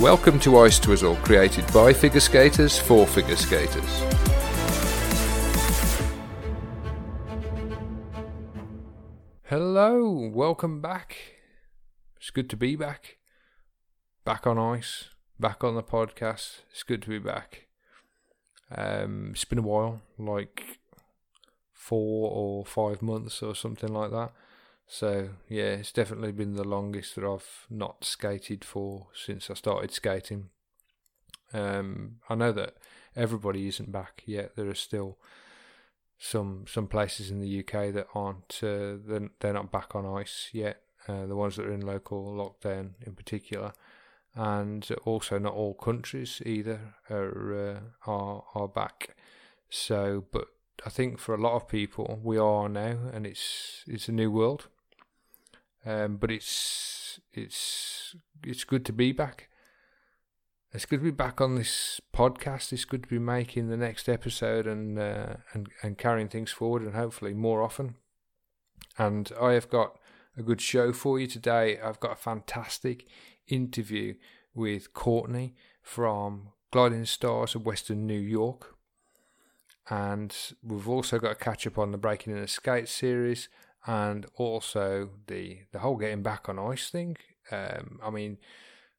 Welcome to Ice Twizzle, created by figure skaters for figure skaters. Hello, welcome back. It's good to be back. Back on ice, back on the podcast. It's good to be back. Um, it's been a while, like four or five months or something like that. So yeah, it's definitely been the longest that I've not skated for since I started skating. Um, I know that everybody isn't back yet. There are still some some places in the UK that aren't uh, they're, they're not back on ice yet. Uh, the ones that are in local lockdown in particular, and also not all countries either are uh, are are back. So, but I think for a lot of people we are now, and it's it's a new world. Um, but it's it's it's good to be back. It's good to be back on this podcast. It's good to be making the next episode and uh, and and carrying things forward, and hopefully more often. And I have got a good show for you today. I've got a fantastic interview with Courtney from Gliding Stars of Western New York. And we've also got a catch up on the Breaking in a Skate series and also the the whole getting back on ice thing. Um, I mean,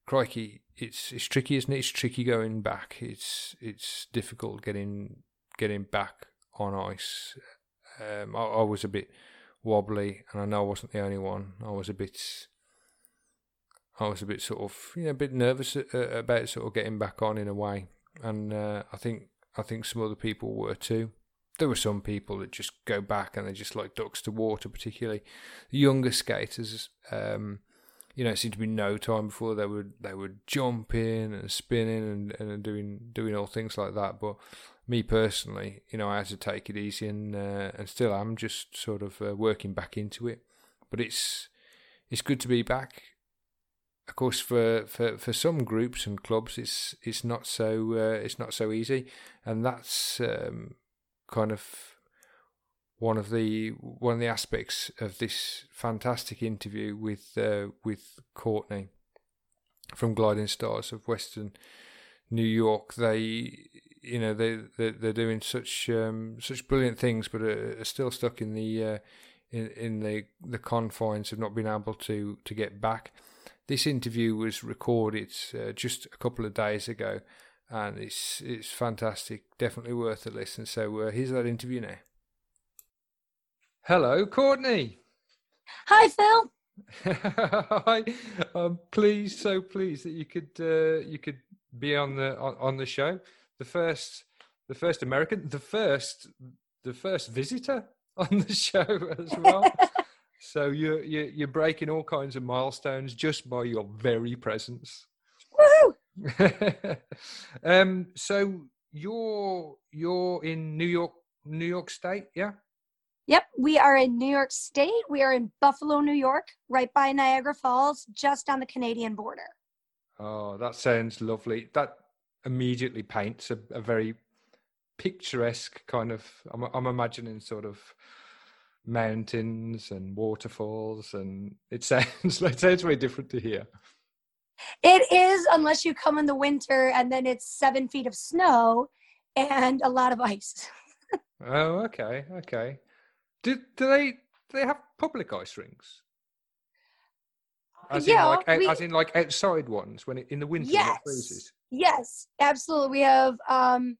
crikey, it's it's tricky, isn't it? It's tricky going back. It's it's difficult getting getting back on ice. Um, I, I was a bit wobbly, and I know I wasn't the only one. I was a bit, I was a bit sort of, you know, a bit nervous about sort of getting back on in a way, and uh, I think I think some other people were too. There were some people that just go back and they're just like ducks to water, particularly younger skaters. Um, you know, it seemed to be no time before they would they would jumping and spinning and, and doing doing all things like that. But me personally, you know, I had to take it easy and uh, and still am just sort of uh, working back into it. But it's it's good to be back. Of course, for, for, for some groups and clubs, it's it's not so uh, it's not so easy, and that's um, kind of one of the one of the aspects of this fantastic interview with uh, with Courtney from Gliding Stars of Western New York. They you know they they're, they're doing such um, such brilliant things, but are, still stuck in the uh, in in the the confines of not being able to to get back. This interview was recorded uh, just a couple of days ago, and it's it's fantastic. Definitely worth a listen. So uh, here's that interview now. Hello, Courtney. Hi, Phil. Hi. I'm pleased, so pleased that you could uh, you could be on the on, on, the show. The first the first American, the first the first visitor on the show as well. so you're, you're you're breaking all kinds of milestones just by your very presence. Um. So you're you're in New York, New York State, yeah? Yep, we are in New York State. We are in Buffalo, New York, right by Niagara Falls, just on the Canadian border. Oh, that sounds lovely. That immediately paints a, a very picturesque kind of. I'm, I'm imagining sort of mountains and waterfalls, and it sounds it sounds very different to here. It is, unless you come in the winter and then it's seven feet of snow and a lot of ice. oh, okay, okay. Do do they do they have public ice rinks? As yeah, in like we, as in like outside ones when it, in the winter yes, it freezes. Yes, absolutely. We have um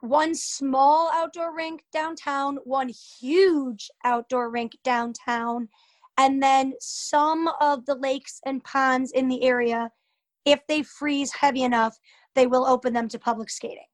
one small outdoor rink downtown, one huge outdoor rink downtown, and then some of the lakes and ponds in the area, if they freeze heavy enough, they will open them to public skating.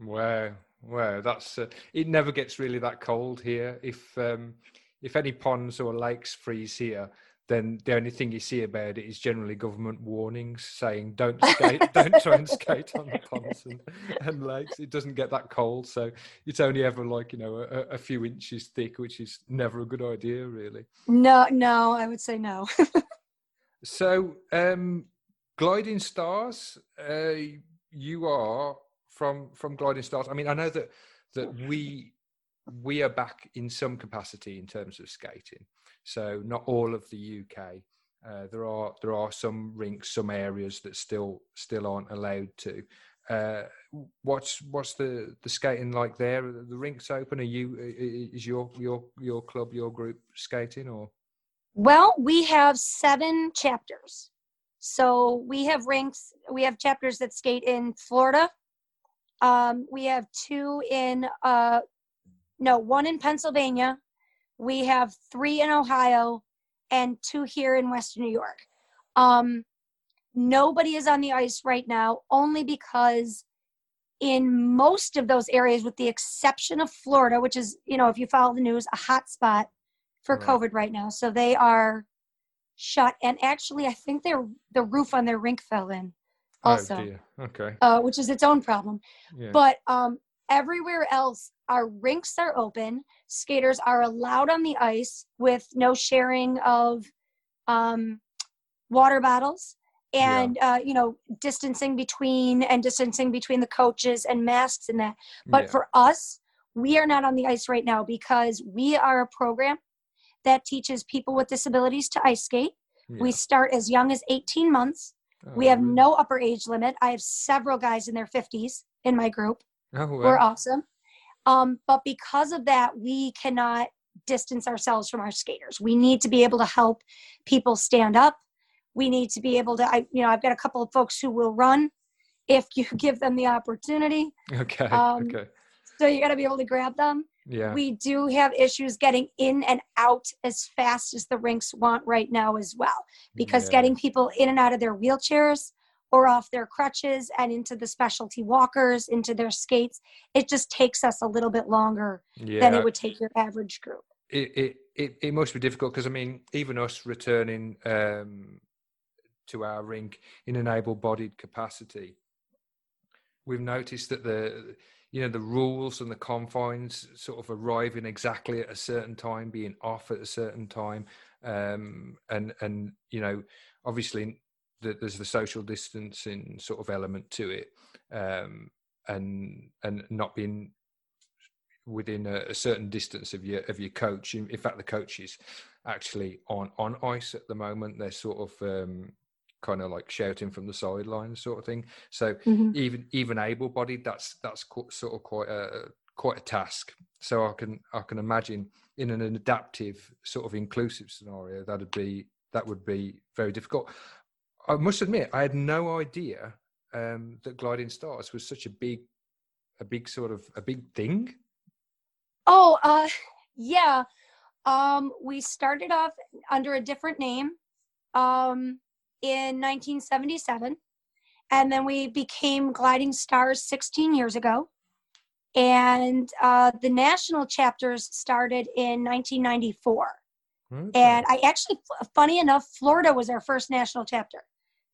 Wow, Wow, that's uh, it. Never gets really that cold here. If um, if any ponds or lakes freeze here, then the only thing you see about it is generally government warnings saying don't skate, don't try and skate on the ponds and, and, lakes. It doesn't get that cold, so it's only ever like you know a, a few inches thick, which is never a good idea, really. No, no, I would say no. so, um, gliding stars, uh, you are from from gliding stars? I mean, I know that that we we are back in some capacity in terms of skating. So not all of the UK Uh, there are there are some rinks, some areas that still still aren't allowed to. Uh, what's what's the the skating like there? Are the rinks open? Are you is your your your club your group skating or? Well, we have seven chapters. So we have rinks. We have chapters that skate in Florida. Um, we have two in uh, no one in Pennsylvania. We have three in Ohio and two here in Western New York. Um, nobody is on the ice right now, only because in most of those areas, with the exception of Florida, which is, you know, if you follow the news, a hot spot for right. COVID right now. So they are shut. And actually, I think their the roof on their rink fell in also. Oh, okay. Uh, which is its own problem. Yeah. But um, everywhere else, our rinks are open. Skaters are allowed on the ice with no sharing of um, water bottles and yeah. uh, you know distancing between and distancing between the coaches and masks and that but yeah. for us we are not on the ice right now because we are a program that teaches people with disabilities to ice skate yeah. we start as young as 18 months oh, we have really? no upper age limit i have several guys in their 50s in my group oh, wow. we're awesome. Um, but because of that we cannot distance ourselves from our skaters. We need to be able to help people stand up. We need to be able to i you know i've got a couple of folks who will run if you give them the opportunity. Okay um, okay. so you got to be able to grab them. Yeah. We do have issues getting in and out as fast as the rinks want right now as well because yeah. getting people in and out of their wheelchairs or off their crutches and into the specialty walkers into their skates it just takes us a little bit longer yeah. than it would take your average group it, it, it, it must be difficult because I mean, even us returning um, to our rink in an able-bodied capacity, we've noticed that the you know the rules and the confines sort of arriving exactly at a certain time, being off at a certain time, um, and and you know obviously there's the social distancing sort of element to it, um, and and not being within a, a, certain distance of your of your coach. In, fact, the coach is actually on on ice at the moment. They're sort of um, kind of like shouting from the sidelines sort of thing so mm-hmm. even even able-bodied that's that's sort of quite a quite a task so i can i can imagine in an adaptive sort of inclusive scenario that'd be that would be very difficult i must admit i had no idea um, that gliding stars was such a big a big sort of a big thing oh uh yeah um we started off under a different name um in 1977. And then we became Gliding Stars 16 years ago. And uh, the national chapters started in 1994. Okay. And I actually, funny enough, Florida was our first national chapter.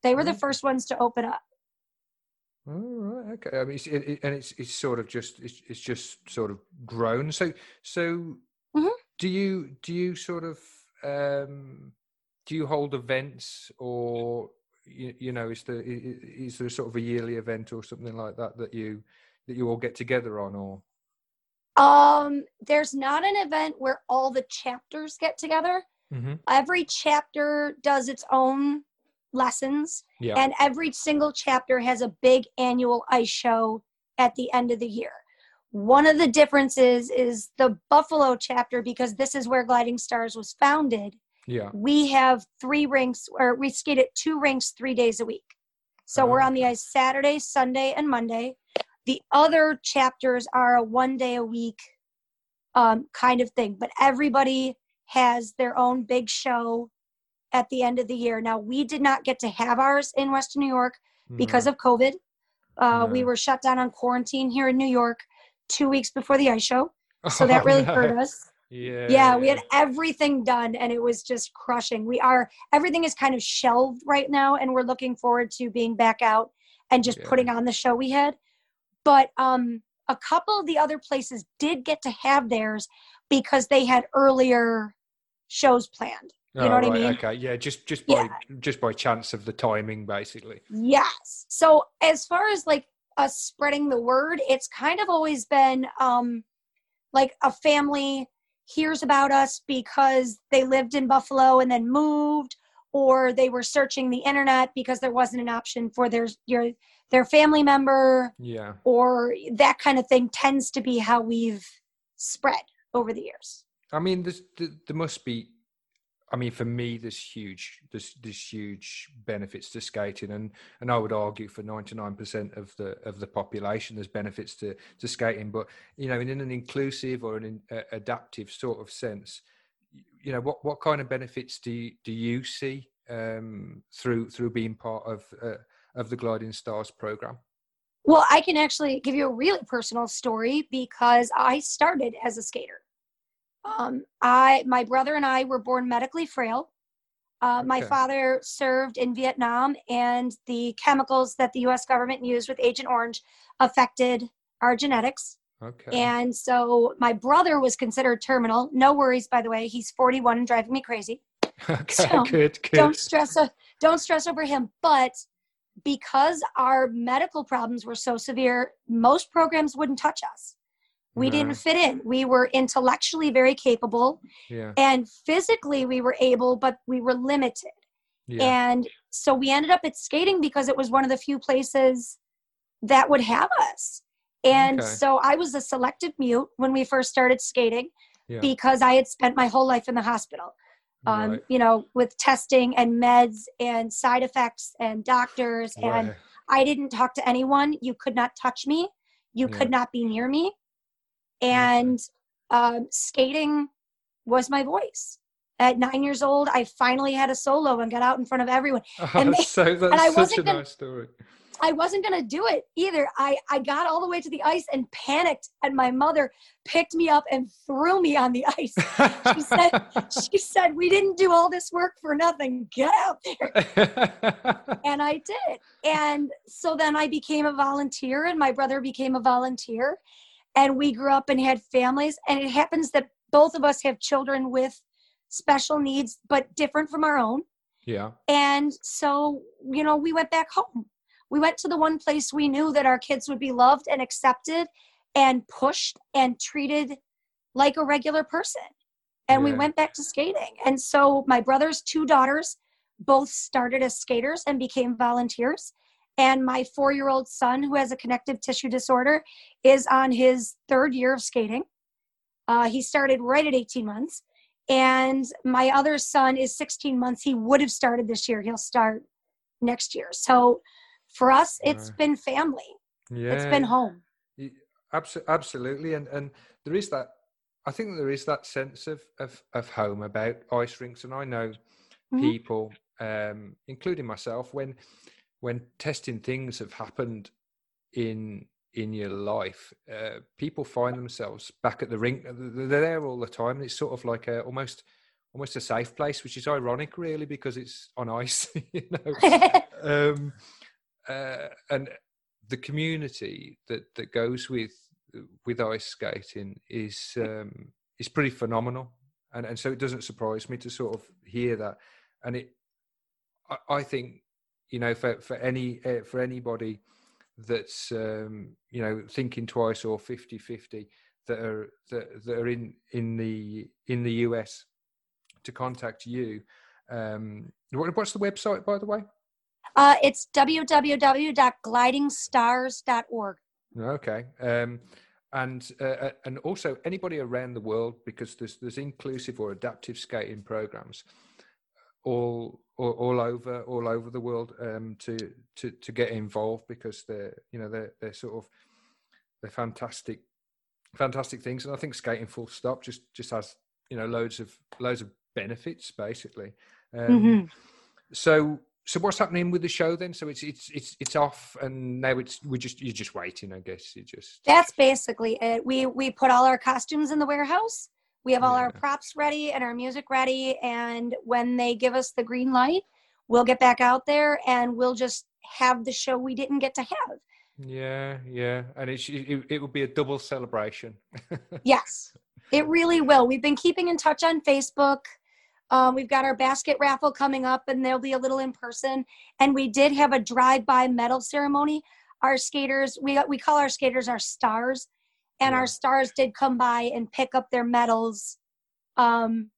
They were the first ones to open up. All right. Okay. I mean, it's, it, it, and it's it's sort of just it's, it's just sort of grown. So so mm-hmm. do you do you sort of um do you hold events or you, you know is there is there sort of a yearly event or something like that that you that you all get together on or um there's not an event where all the chapters get together mm-hmm. every chapter does its own lessons yeah. and every single chapter has a big annual ice show at the end of the year one of the differences is the buffalo chapter because this is where gliding stars was founded yeah. We have three rinks, or we skate at two rinks three days a week. So uh-huh. we're on the ice Saturday, Sunday, and Monday. The other chapters are a one day a week um, kind of thing, but everybody has their own big show at the end of the year. Now, we did not get to have ours in Western New York because of COVID. Uh, We were shut down on quarantine here in New York two weeks before the ice show. So that really hurt us. Yeah. Yeah, we had everything done and it was just crushing. We are everything is kind of shelved right now and we're looking forward to being back out and just yeah. putting on the show we had. But um a couple of the other places did get to have theirs because they had earlier shows planned. You oh, know what right, I mean? Okay, yeah, just just by yeah. just by chance of the timing, basically. Yes. So as far as like us spreading the word, it's kind of always been um like a family hears about us because they lived in Buffalo and then moved, or they were searching the internet because there wasn't an option for their your their family member Yeah. or that kind of thing tends to be how we've spread over the years. I mean, there, there must be. I mean, for me, there's huge, there's, there's huge benefits to skating, and and I would argue for 99% of the of the population, there's benefits to to skating. But you know, in, in an inclusive or an uh, adaptive sort of sense, you know, what what kind of benefits do you, do you see um, through through being part of uh, of the Gliding Stars program? Well, I can actually give you a really personal story because I started as a skater. Um, I, my brother and I were born medically frail. Uh, My father served in Vietnam, and the chemicals that the U.S. government used with Agent Orange affected our genetics. Okay. And so my brother was considered terminal. No worries, by the way. He's 41 and driving me crazy. okay. so, good. Good. Don't stress. Don't stress over him. But because our medical problems were so severe, most programs wouldn't touch us. We No. didn't fit in. We were intellectually very capable, Yeah. and physically we were able, but we were limited. Yeah. And so we ended up at skating because it was one of the few places that would have us. And Okay. so I was a selective mute when we first started skating yeah. because I had spent my whole life in the hospital, um, right. you know, with testing and meds and side effects and doctors. And. I didn't talk to anyone. You could not touch me. You could not be near me. And um, skating was my voice. At nine years old, I finally had a solo and got out in front of everyone. and they- so that's I such wasn't a gonna- nice story. I wasn't going to do it either. I, I got all the way to the ice and panicked, and my mother picked me up and threw me on the ice. She said- She said, We didn't do all this work for nothing. Get out there. And I did. And so then I became a volunteer, and my brother became a volunteer. And we grew up and had families. And it happens that both of us have children with special needs, but different from our own. yeah. And so, you know, we went back home. We went to the one place we knew that our kids would be loved and accepted and pushed and treated like a regular person. And we went back to skating. And so my brother's two daughters both started as skaters and became volunteers. And my four year old son, who has a connective tissue disorder, is on his third year of skating. Uh, he started right at 18 months. And my other son is 16 months. He would have started this year. He'll start next year. So for us, it's been family. Yeah. It's been home. Absolutely, absolutely, and and there is that. I think there is that sense of of, of home about ice rinks, and I know Mhm. people, um, including myself, when when testing things have happened in in your life, uh, people find themselves back at the rink. They're there all the time. It's sort of like a almost almost a safe place, which is ironic, really, because it's on ice. you know, um, uh, and the community that that goes with with ice skating is um, is pretty phenomenal, and and so it doesn't surprise me to sort of hear that, and it I, I think you know for for any uh, for anybody that's um, you know thinking twice or 50-50 that are that, that are in in the in the US to contact you. Um, what, what's the website, by the way? Uh, it's www.glidingstars.org. Okay. Um, and uh, uh, and also anybody around the world because there's there's inclusive or adaptive skating programs all all, all over all over the world um, to to to get involved because they're you know they're they're sort of they're fantastic fantastic things and I think skating full stop just just has you know loads of loads of benefits basically. Um, Mhm. so so what's happening with the show then? So it's it's it's it's off, and now it's we just you're just waiting, I guess. You just That's basically it. We we put all our costumes in the warehouse. We have all our props ready and our music ready. And when they give us the green light, we'll get back out there and we'll just have the show we didn't get to have. yeah yeah, and it's it, it will be a double celebration. Yes, it really will. We've been keeping in touch on Facebook. Um, we've got our basket raffle coming up, and there'll be a little in person. And we did have a drive-by medal ceremony. Our skaters, we we call our skaters our stars, and Yeah. our stars did come by and pick up their medals um,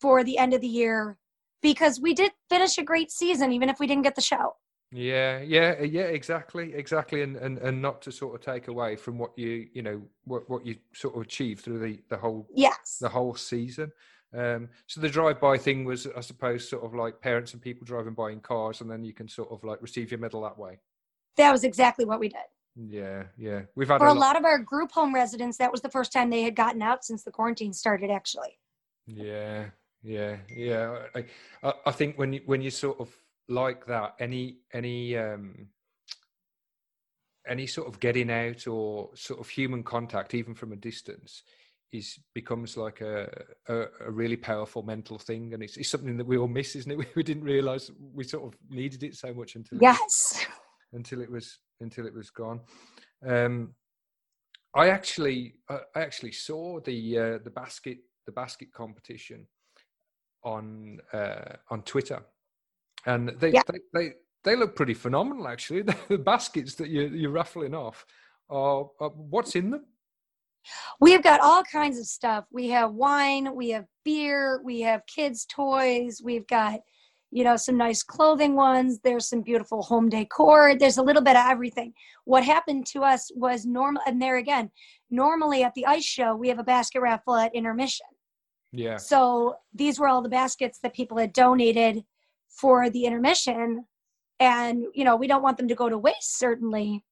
for the end of the year because we did finish a great season, even if we didn't get the show. Yeah, yeah, yeah, exactly, exactly, and and and not to sort of take away from what you you know what what you sort of achieved through the the whole Yes. the whole season. Um, so the drive-by thing was, I suppose, sort of like parents and people driving by in cars, and then you can sort of like receive your medal that way. That was exactly what we did. Yeah, yeah, we've had For a lot. lot of our group home residents, that was the first time they had gotten out since the quarantine started, actually. Yeah, yeah, yeah. I, I, think when you when you sort of like that, any any um any sort of getting out or sort of human contact, even from a distance, is becomes like a a, a really powerful mental thing, and it's, it's something that we all miss, isn't it? We, we didn't realize we sort of needed it so much until it Yes. until it was until it was gone. Um, I actually I actually saw the uh, the basket the basket competition on uh, on Twitter, and they, Yeah. they they they look pretty phenomenal. Actually, the baskets that you you're raffling off are, are what's in them. We've got all kinds of stuff. We have wine, we have beer, we have kids' toys, we've got, you know, some nice clothing ones. There's some beautiful home decor. There's a little bit of everything. What happened to us was normal, and there again, normally at the ice show, we have a basket raffle at intermission. Yeah, So these were all the baskets that people had donated for the intermission. And, you know, we don't want them to go to waste, certainly.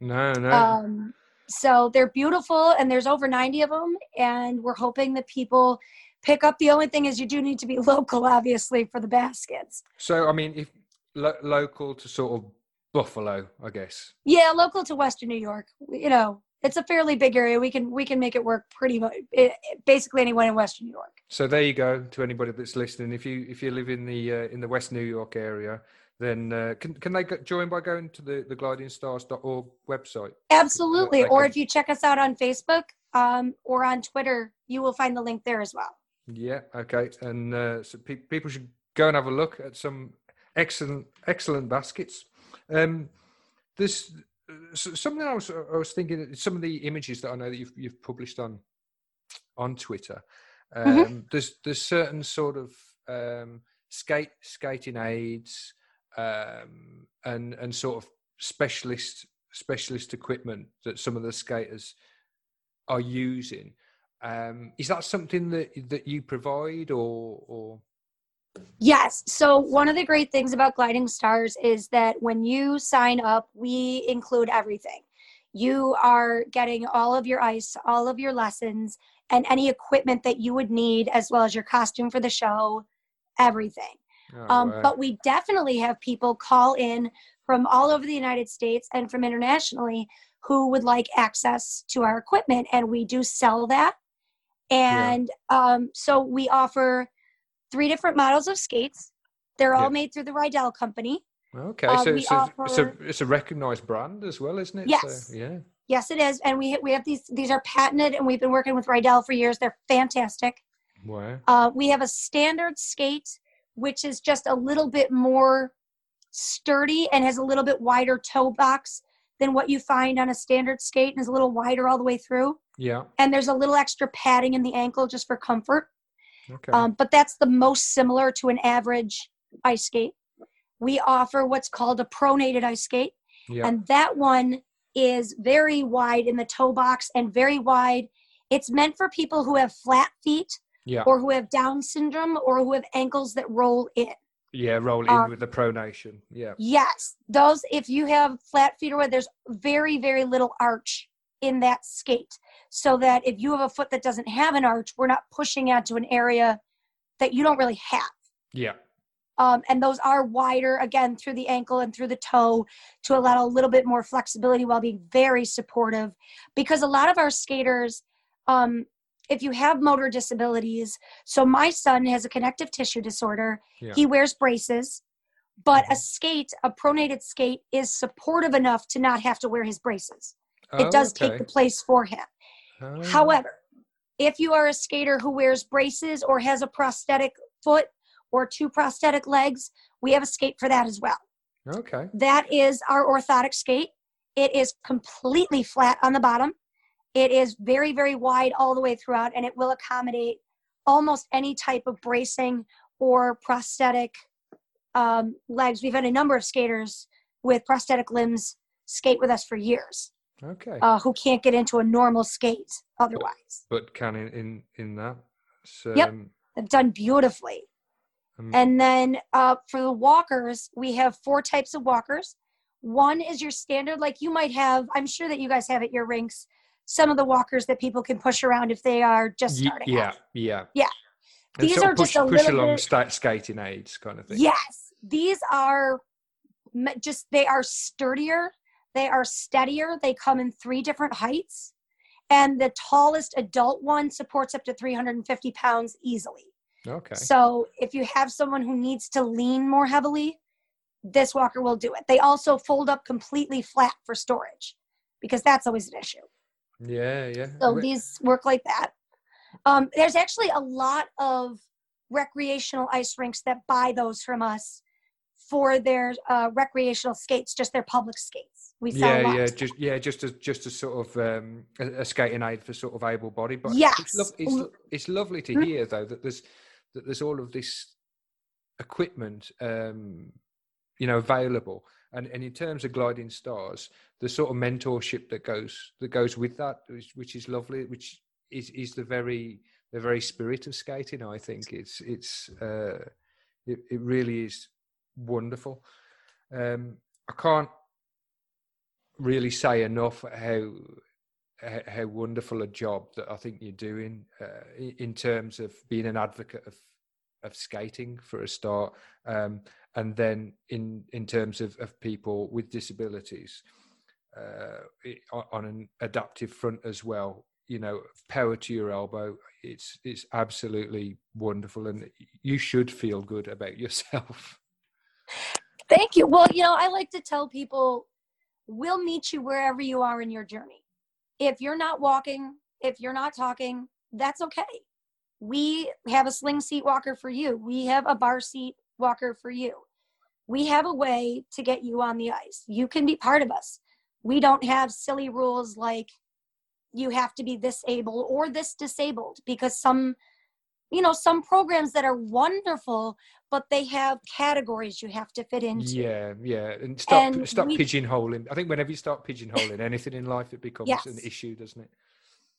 no, no, Um, so they're beautiful, and there's over 90 of them. And we're hoping that people pick up. The only thing is, you do need to be local, obviously, for the baskets. So I mean, if lo- local to sort of Buffalo, I guess. Yeah, local to Western New York. You know, it's a fairly big area. We can we can make it work pretty much. It, basically, anyone in Western New York. So there you go to anybody that's listening. If you if you live in the uh, in the West New York area, then uh, can can they join by going to the the glidingstars.org website? Absolutely. Or if you check us out on Facebook um, or on Twitter, you will find the link there as well. Yeah, okay. And uh, so pe- people should go and have a look at some excellent excellent baskets. Um, uh, something I was I was thinking. Some of the images that I know that you've you've published on on Twitter. Um, Mhm. There's there's certain sort of um, skate skating aids um, and and sort of specialist specialist equipment that some of the skaters are using. Um, is that something that that you provide, or or Yes. So one of the great things about Gliding Stars is that when you sign up, we include everything. You are getting all of your ice, all of your lessons, and any equipment that you would need, as well as your costume for the show, everything. oh, Um, but we definitely have people call in from all over the United States and from internationally who would like access to our equipment, and we do sell that. And um, so we offer three different models of skates. They're all Yeah. made through the Riedell company. okay, uh, so it's a, it's a it's a recognized brand as well, isn't it? Yes. So, yeah. Yes, it is, and we we have these. These are patented, and we've been working with Riedell for years. They're fantastic. Wow. Uh, we have a standard skate, which is just a little bit more sturdy and has a little bit wider toe box than what you find on a standard skate and is a little wider all the way through. Yeah. And there's a little extra padding in the ankle just for comfort. Okay. Um, but that's the most similar to an average ice skate. We offer what's called a pronated ice skate, yeah. and that one is very wide in the toe box and very wide. It's meant for people who have flat feet yeah. or who have Down syndrome or who have ankles that roll in. Yeah. Roll in um, with the pronation. Yeah. Yes, those, if you have flat feet or what, there's very, very little arch in that skate. So that if you have a foot that doesn't have an arch, we're not pushing out to an area that you don't really have. Yeah. Um, and those are wider again through the ankle and through the toe to allow a little bit more flexibility while being very supportive because a lot of our skaters um, if you have motor disabilities so my son has a connective tissue disorder Yeah. he wears braces but a Mhm. skate a pronated skate is supportive enough to not have to wear his braces it Oh, does okay. take the place for him Oh, However, if you are a skater who wears braces or has a prosthetic foot or two prosthetic legs, we have a skate for that as well. Okay. That is our orthotic skate. It is completely flat on the bottom. It is very, very wide all the way throughout, and it will accommodate almost any type of bracing or prosthetic um, legs. We've had a number of skaters with prosthetic limbs skate with us for years Okay. uh, who can't get into a normal skate otherwise. but can in in, in that. So, Yep. um, They've done beautifully. um, And then uh, for the walkers, we have four types of walkers. One is your standard, like you might have, I'm sure that you guys have at your rinks, some of the walkers that people can push around if they are just starting yeah, out. yeah, Yeah. And These are just a push little along bit- skating aids kind of thing. Yes, these are just, they are sturdier, they are steadier. They come in three different heights. And the tallest adult one supports up to 350 pounds easily. Okay. So if you have someone who needs to lean more heavily, this walker will do it. They also fold up completely flat for storage because that's always an issue. Yeah, yeah. So these work like that. Um, there's actually a lot of recreational ice rinks that buy those from us for their uh, recreational skates, just their public skates. We sell yeah, yeah, just yeah, just as just a sort of um, a, a skating aid for sort of able body. But Yes. it's, lo- it's, it's lovely to Mhm. hear though that there's that there's all of this equipment, um, you know, available. And and in terms of gliding stars, the sort of mentorship that goes that goes with that, which, which is lovely, which is is the very the very spirit of skating. I think it's it's uh, it, it really is wonderful. Um, I can't really say enough how how- wonderful a job that I think you're doing uh, in terms of being an advocate of of skating for a start, um, and then in in terms of, of people with disabilities uh, on an adaptive front as well. You know, power to your elbow. It's it's absolutely wonderful, and you should feel good about yourself. Thank you. Well, you know, I like to tell people we'll meet you wherever you are in your journey. If you're not walking, if you're not talking, that's okay. We have a sling seat walker for you. We have a bar seat walker for you. We have a way to get you on the ice. You can be part of us. We don't have silly rules like you have to be this able or this disabled because some you know some programs that are wonderful but they have categories you have to fit into Yeah, yeah, and stop And stop we- pigeonholing. I think whenever you start pigeonholing anything in life, it becomes an issue, doesn't it?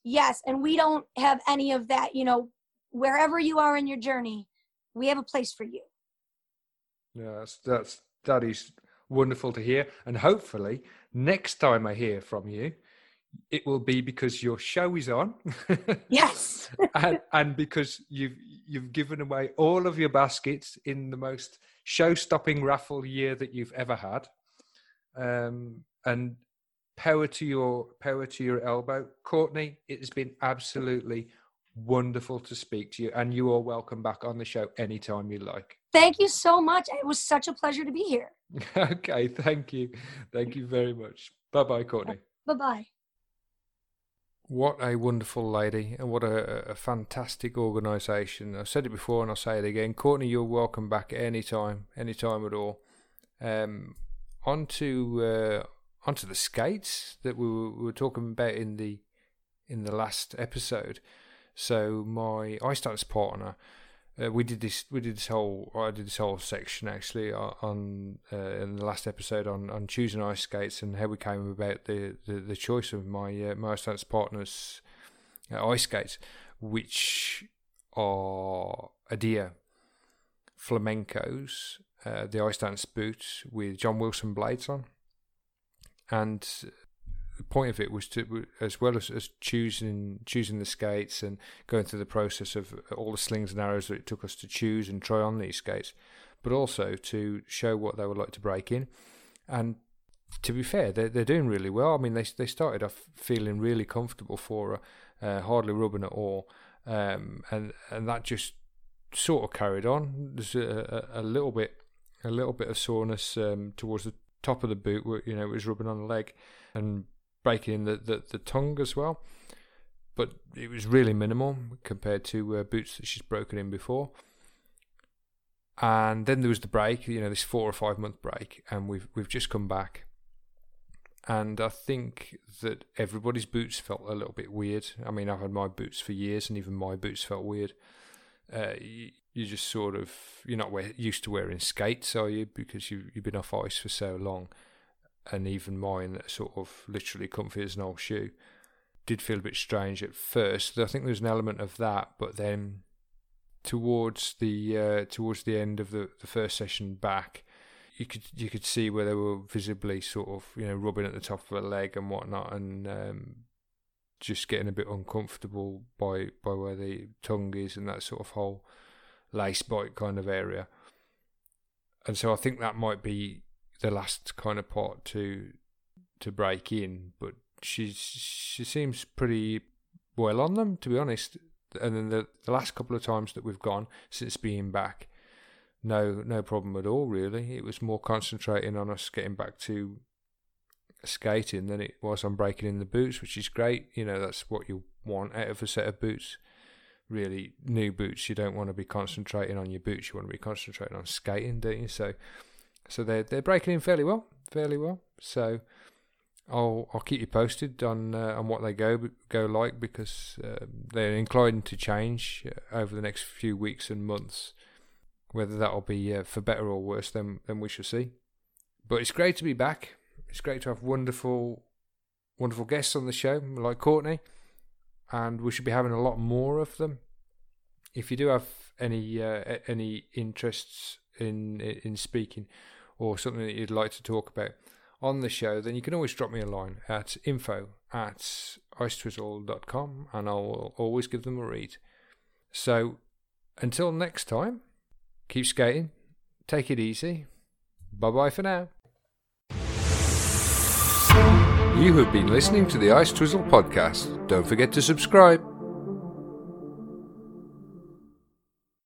Yes, and we don't have any of that. You know, wherever you are in your journey, we have a place for you. Yeah, that's that's that is wonderful to hear, and hopefully next time I hear from you, it will be because your show is on, Yes. and, and because you've you've given away all of your baskets in the most show-stopping raffle year that you've ever had, um, and power to your power to your elbow, Courtney. It has been absolutely wonderful to speak to you, and you are welcome back on the show anytime you like. Thank you so much. It was such a pleasure to be here. okay, thank you. Thank you very much. Bye bye, Courtney. Bye bye. What a wonderful lady, and what a, a fantastic organisation. I've said it before and I'll say it again. Courtney, you're welcome back anytime, anytime at all. Um, on to, uh, onto the skates that we were, we were talking about in the in the last episode. So my ice dance partner, uh, we did this we did this whole I did this whole section actually on uh, in the last episode on, on choosing ice skates and how we came about the, the, the choice of my uh, my ice dance partner's uh, ice skates, which are Edea flamencos, uh, the ice dance boots with John Wilson blades on, and point of it was to as well as, as choosing choosing the skates and going through the process of all the slings and arrows that it took us to choose and try on these skates, but also to show what they would like to break in. And to be fair, they're, they're doing really well. I mean, they they started off feeling really comfortable for her, uh, hardly rubbing at all, um, and and that just sort of carried on. There's a, a, a little bit a little bit of soreness um, towards the top of the boot, where you know it was rubbing on the leg and breaking in the, the, the tongue as well. But it was really minimal compared to uh, boots that she's broken in before. And then there was the break, you know, this four or five month break, and we've we've just come back. And I think that everybody's boots felt a little bit weird. I mean, I've had my boots for years, and even my boots felt weird. uh, you, you just sort of you're not wear, used to wearing skates, are you? Because you you've been off ice for so long, and even mine that sort of literally comfy as an old shoe did feel a bit strange at first. I think there's an element of that, but then towards the uh, towards the end of the, the first session back, you could you could see where they were visibly sort of you know rubbing at the top of a leg and whatnot, and um, just getting a bit uncomfortable by by where the tongue is and that sort of whole lace bite kind of area. And so I think that might be the last kind of part to to break in, but she's she seems pretty well on them to be honest. And then the the last couple of times that we've gone since being back, no no problem at all really. It was more concentrating on us getting back to skating than it was on breaking in the boots, which is great. You know that's what you want out of a set of boots. Really, new boots. You don't want to be concentrating on your boots. You want to be concentrating on skating, don't you? So, so they're they're breaking in fairly well, fairly well. So, I'll I'll keep you posted on uh, on what they go go like because uh, they're inclined to change uh, over the next few weeks and months. Whether that'll be uh, for better or worse, then then we shall see. But it's great to be back. It's great to have wonderful, wonderful guests on the show like Courtney and we should be having a lot more of them. If you do have any uh, any interests in in speaking or something that you'd like to talk about on the show, then you can always drop me a line at info at icetwizzle.com and I'll always give them a read. So until next time, keep skating, take it easy. Bye bye for now. You have been listening to the Ice Twizzle podcast. Don't forget to subscribe.